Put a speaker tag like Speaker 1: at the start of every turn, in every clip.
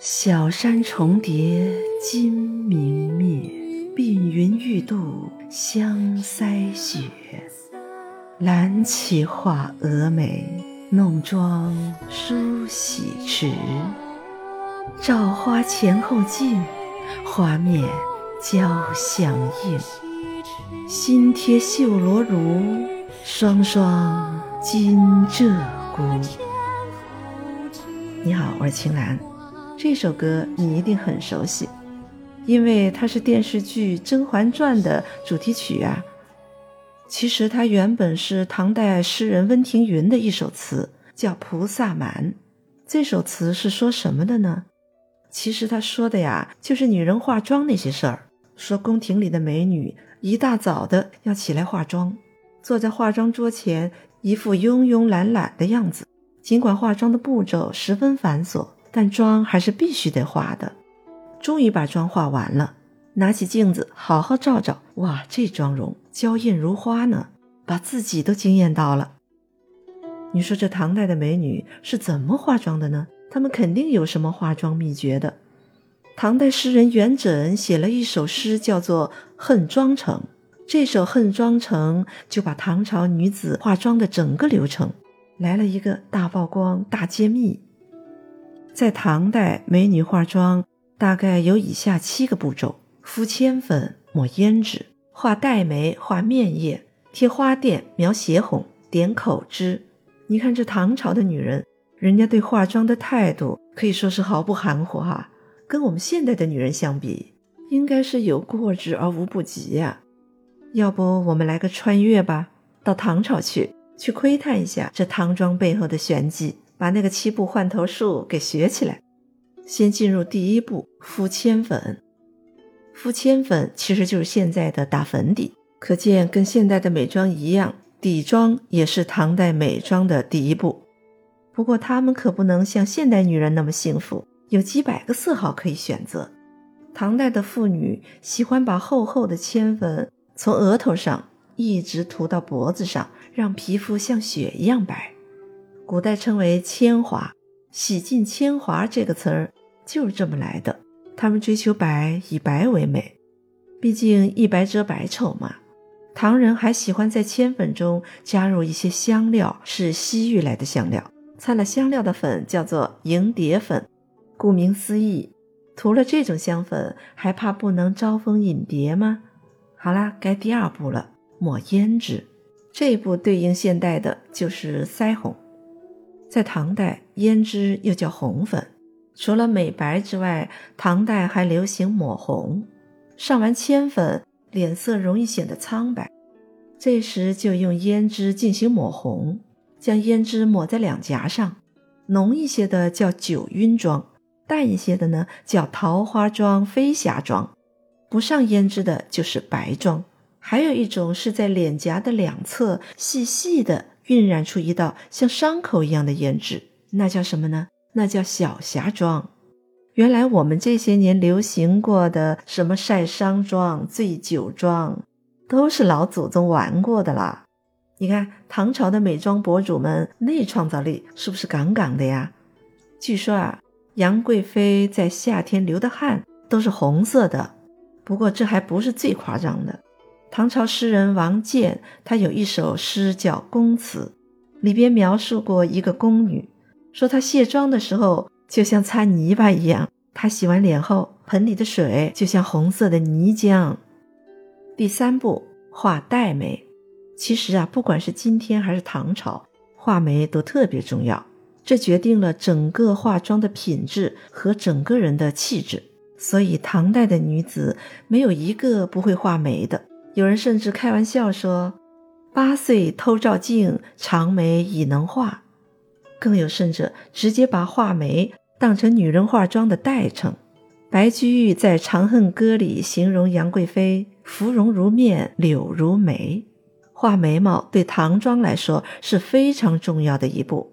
Speaker 1: 小山重叠金明灭，鬓云欲度香腮雪。揽起画蛾眉，弄妆梳洗迟。照花前后镜，画面交相映。心贴绣罗襦，双双金鹧鸪。你好，我是青兰。这首歌你一定很熟悉，因为它是电视剧《甄嬛传》的主题曲啊。其实它原本是唐代诗人温庭筠的一首词，叫《菩萨蛮》。这首词是说什么的呢？其实他说的呀，就是女人化妆那些事儿。说宫廷里的美女一大早的要起来化妆，坐在化妆桌前，一副慵慵懒懒的样子。尽管化妆的步骤十分繁琐。但妆还是必须得化的。终于把妆化完了，拿起镜子好好照照。哇，这妆容娇艳如花呢，把自己都惊艳到了。你说这唐代的美女是怎么化妆的呢？她们肯定有什么化妆秘诀的。唐代诗人元稹写了一首诗，叫做《恨妆成》。这首《恨妆成》就把唐朝女子化妆的整个流程来了一个大曝光、大揭秘。在唐代，美女化妆大概有以下七个步骤：敷铅粉、抹胭脂、画黛眉、画面叶、贴花钿、描斜红、点口脂。你看这唐朝的女人，人家对化妆的态度可以说是毫不含糊哈。跟我们现代的女人相比，应该是有过之而无不及呀。要不我们来个穿越吧，到唐朝去，去窥探一下这唐装背后的玄机。把那个七步换头术给学起来。先进入第一步，敷铅粉。敷铅粉其实就是现在的打粉底，可见跟现代的美妆一样，底妆也是唐代美妆的第一步。不过她们可不能像现代女人那么幸福，有几百个色号可以选择。唐代的妇女喜欢把厚厚的铅粉从额头上一直涂到脖子上，让皮肤像雪一样白。古代称为铅华，洗尽铅华这个词儿就是这么来的。他们追求白，以白为美，毕竟一白遮百丑嘛。唐人还喜欢在铅粉中加入一些香料，是西域来的香料。掺了香料的粉叫做迎蝶粉，顾名思义，涂了这种香粉，还怕不能招蜂引蝶吗？好啦，该第二步了，抹胭脂。这一步对应现代的就是腮红。在唐代，胭脂又叫红粉。除了美白之外，唐代还流行抹红。上完铅粉，脸色容易显得苍白，这时就用胭脂进行抹红。将胭脂抹在两颊上，浓一些的叫九晕妆，淡一些的呢叫桃花妆、飞霞妆。不上胭脂的就是白妆。还有一种是在脸颊的两侧细细的。晕染出一道像伤口一样的胭脂，那叫什么呢？那叫小霞妆。原来我们这些年流行过的什么晒伤妆、醉酒妆，都是老祖宗玩过的啦。你看唐朝的美妆博主们那创造力是不是杠杠的呀？据说啊，杨贵妃在夏天流的汗都是红色的。不过这还不是最夸张的。唐朝诗人王建，他有一首诗叫《宫词》，里边描述过一个宫女，说她卸妆的时候就像擦泥巴一样，她洗完脸后盆里的水就像红色的泥浆。第三步，画黛眉。其实啊，不管是今天还是唐朝，画眉都特别重要，这决定了整个化妆的品质和整个人的气质。所以唐代的女子没有一个不会画眉的。有人甚至开玩笑说：“八岁偷照镜，长眉已能画。”更有甚者，直接把画眉当成女人化妆的代称。白居易在《长恨歌》里形容杨贵妃：“芙蓉如面，柳如眉。”画眉毛对唐妆来说是非常重要的一步。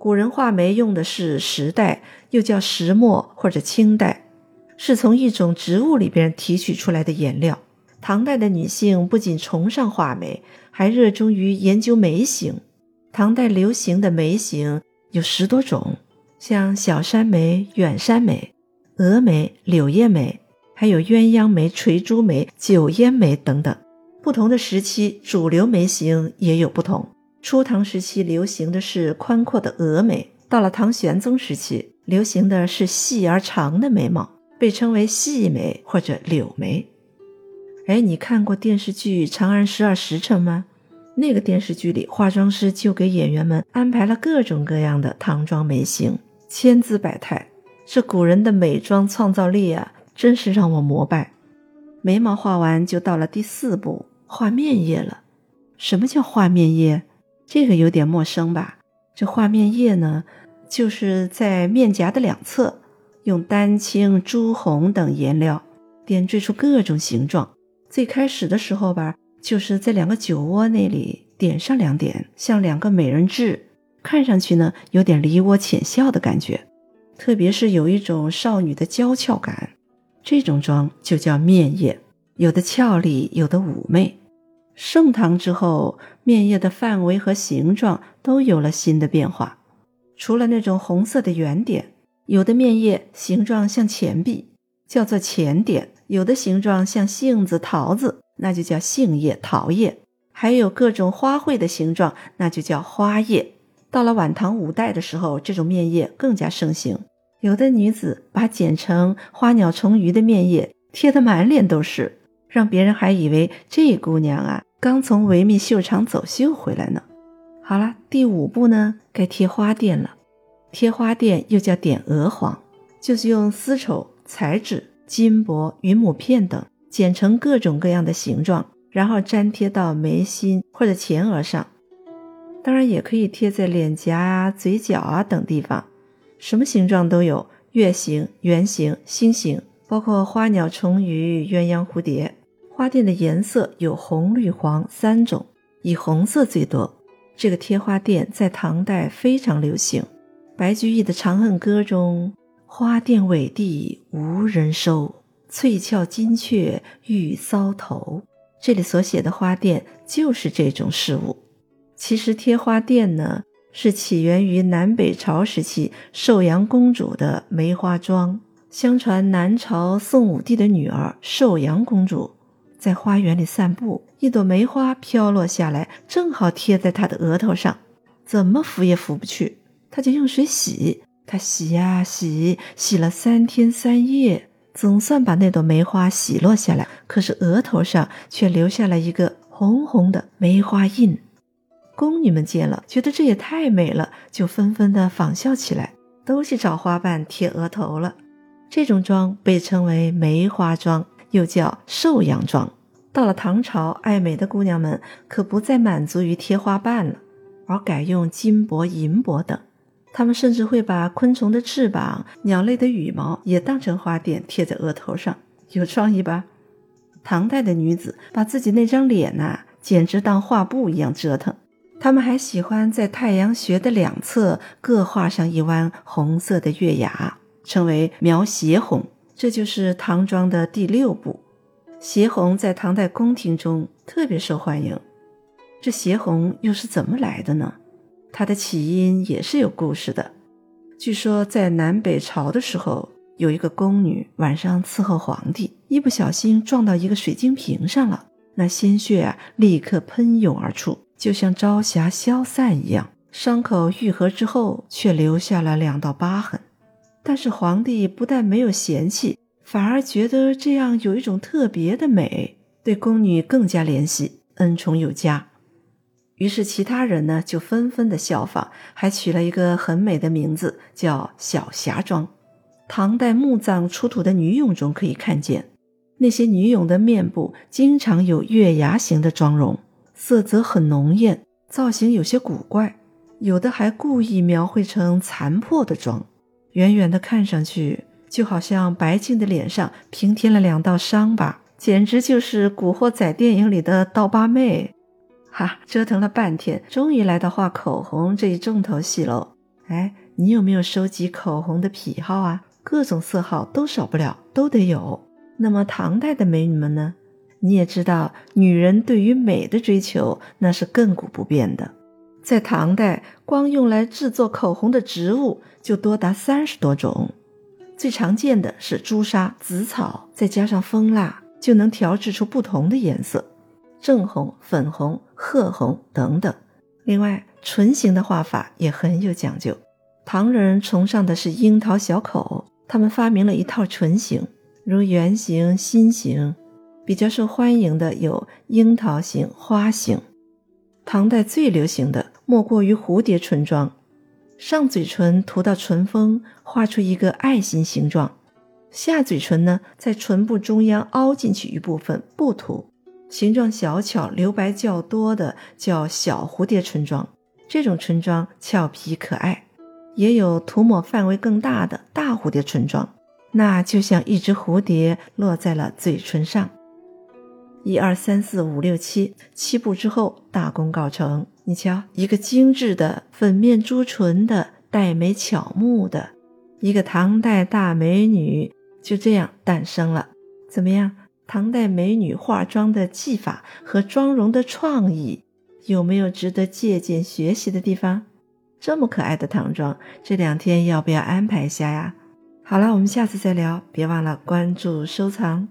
Speaker 1: 古人画眉用的是石黛，又叫石墨或者青黛，是从一种植物里边提取出来的颜料。唐代的女性不仅崇尚画眉，还热衷于研究眉形。唐代流行的眉形有十多种，像小山眉、远山眉、峨眉、柳叶眉，还有鸳鸯眉、垂珠眉、九烟眉等等。不同的时期，主流眉形也有不同。初唐时期流行的是宽阔的峨眉，到了唐玄宗时期，流行的是细而长的眉毛，被称为细眉或者柳眉。哎，你看过电视剧《长安十二时辰》吗？那个电视剧里，化妆师就给演员们安排了各种各样的唐装眉形，千姿百态。这古人的美妆创造力啊，真是让我膜拜。眉毛画完，就到了第四步，画面叶了。什么叫画面叶？这个有点陌生吧？这画面叶呢，就是在面颊的两侧，用丹青、朱红等颜料点缀出各种形状。最开始的时候吧，就是在两个酒窝那里点上两点，像两个美人痣，看上去呢有点梨涡浅笑的感觉，特别是有一种少女的娇俏感。这种妆就叫面叶，有的俏丽，有的妩媚。盛唐之后，面叶的范围和形状都有了新的变化。除了那种红色的圆点，有的面叶形状像钱币，叫做钱点；有的形状像杏子、桃子，那就叫杏叶、桃叶；还有各种花卉的形状，那就叫花叶。到了晚唐五代的时候，这种面叶更加盛行。有的女子把剪成花鸟虫鱼的面叶贴得满脸都是，让别人还以为这姑娘啊。刚从维密秀场走秀回来呢。好了，第五步呢，该贴花钿了。贴花钿又叫点鹅黄，就是用丝绸、彩纸、金箔、云母片等剪成各种各样的形状，然后粘贴到眉心或者前额上。当然也可以贴在脸颊啊、嘴角啊等地方，什么形状都有：月形、圆形、心形，包括花鸟虫鱼、鸳鸯蝴蝶。花钿的颜色有红、绿、黄三种，以红色最多。这个贴花钿在唐代非常流行。白居易的《长恨歌》中：“花钿委地无人收，翠翘金雀玉搔头。”这里所写的花钿就是这种饰物。其实贴花钿呢，是起源于南北朝时期寿阳公主的梅花妆。相传南朝宋武帝的女儿寿阳公主。在花园里散步，一朵梅花飘落下来，正好贴在他的额头上，怎么拂也拂不去。他就用水洗，他洗呀洗，洗了三天三夜，总算把那朵梅花洗落下来。可是额头上却留下了一个红红的梅花印。宫女们见了，觉得这也太美了，就纷纷的仿效起来，都去找花瓣贴额头了。这种妆被称为梅花妆。又叫寿阳妆。到了唐朝，爱美的姑娘们可不再满足于贴花瓣了，而改用金箔、银箔等。她们甚至会把昆虫的翅膀、鸟类的羽毛也当成花钿贴在额头上，有创意吧？唐代的女子把自己那张脸呐，简直当画布一样折腾。她们还喜欢在太阳穴的两侧各画上一弯红色的月牙，称为描斜红。这就是唐装的第六步，斜红在唐代宫廷中特别受欢迎。这斜红又是怎么来的呢？它的起因也是有故事的。据说在南北朝的时候，有一个宫女晚上伺候皇帝，一不小心撞到一个水晶瓶上了，那鲜血啊立刻喷涌而出，就像朝霞消散一样。伤口愈合之后，却留下了两道疤痕。但是皇帝不但没有嫌弃，反而觉得这样有一种特别的美，对宫女更加怜惜，恩宠有加。于是其他人呢就纷纷的效仿，还取了一个很美的名字，叫小霞妆。唐代墓葬出土的女俑中可以看见，那些女俑的面部经常有月牙形的妆容，色泽很浓艳，造型有些古怪，有的还故意描绘成残破的妆。远远的看上去，就好像白净的脸上平添了两道伤疤，简直就是《古惑仔》电影里的刀疤妹。哈，折腾了半天，终于来到画口红这一重头戏喽。哎，你有没有收集口红的癖好啊？各种色号都少不了，都得有。那么唐代的美女们呢？你也知道，女人对于美的追求那是亘古不变的。在唐代，光用来制作口红的植物就多达三十多种，最常见的是朱砂、紫草，再加上蜂蜡，就能调制出不同的颜色，正红、粉红、褐红等等。另外，唇形的画法也很有讲究。唐人崇尚的是樱桃小口，他们发明了一套唇形，如圆形、心形。比较受欢迎的有樱桃形、花形。唐代最流行的莫过于蝴蝶唇妆，上嘴唇涂到唇峰，画出一个爱心形状；下嘴唇呢，在唇部中央凹进去一部分，不涂，形状小巧、留白较多的叫小蝴蝶唇妆。这种唇妆俏皮可爱。也有涂抹范围更大的大蝴蝶唇妆，那就像一只蝴蝶落在了嘴唇上。一二三四五六七，七步之后，大功告成。你瞧，一个精致的粉面朱唇的黛眉巧目的一个唐代大美女就这样诞生了。怎么样？唐代美女化妆的技法和妆容的创意，有没有值得借鉴学习的地方？这么可爱的唐装，这两天要不要安排一下呀？好了，我们下次再聊，别忘了关注收藏。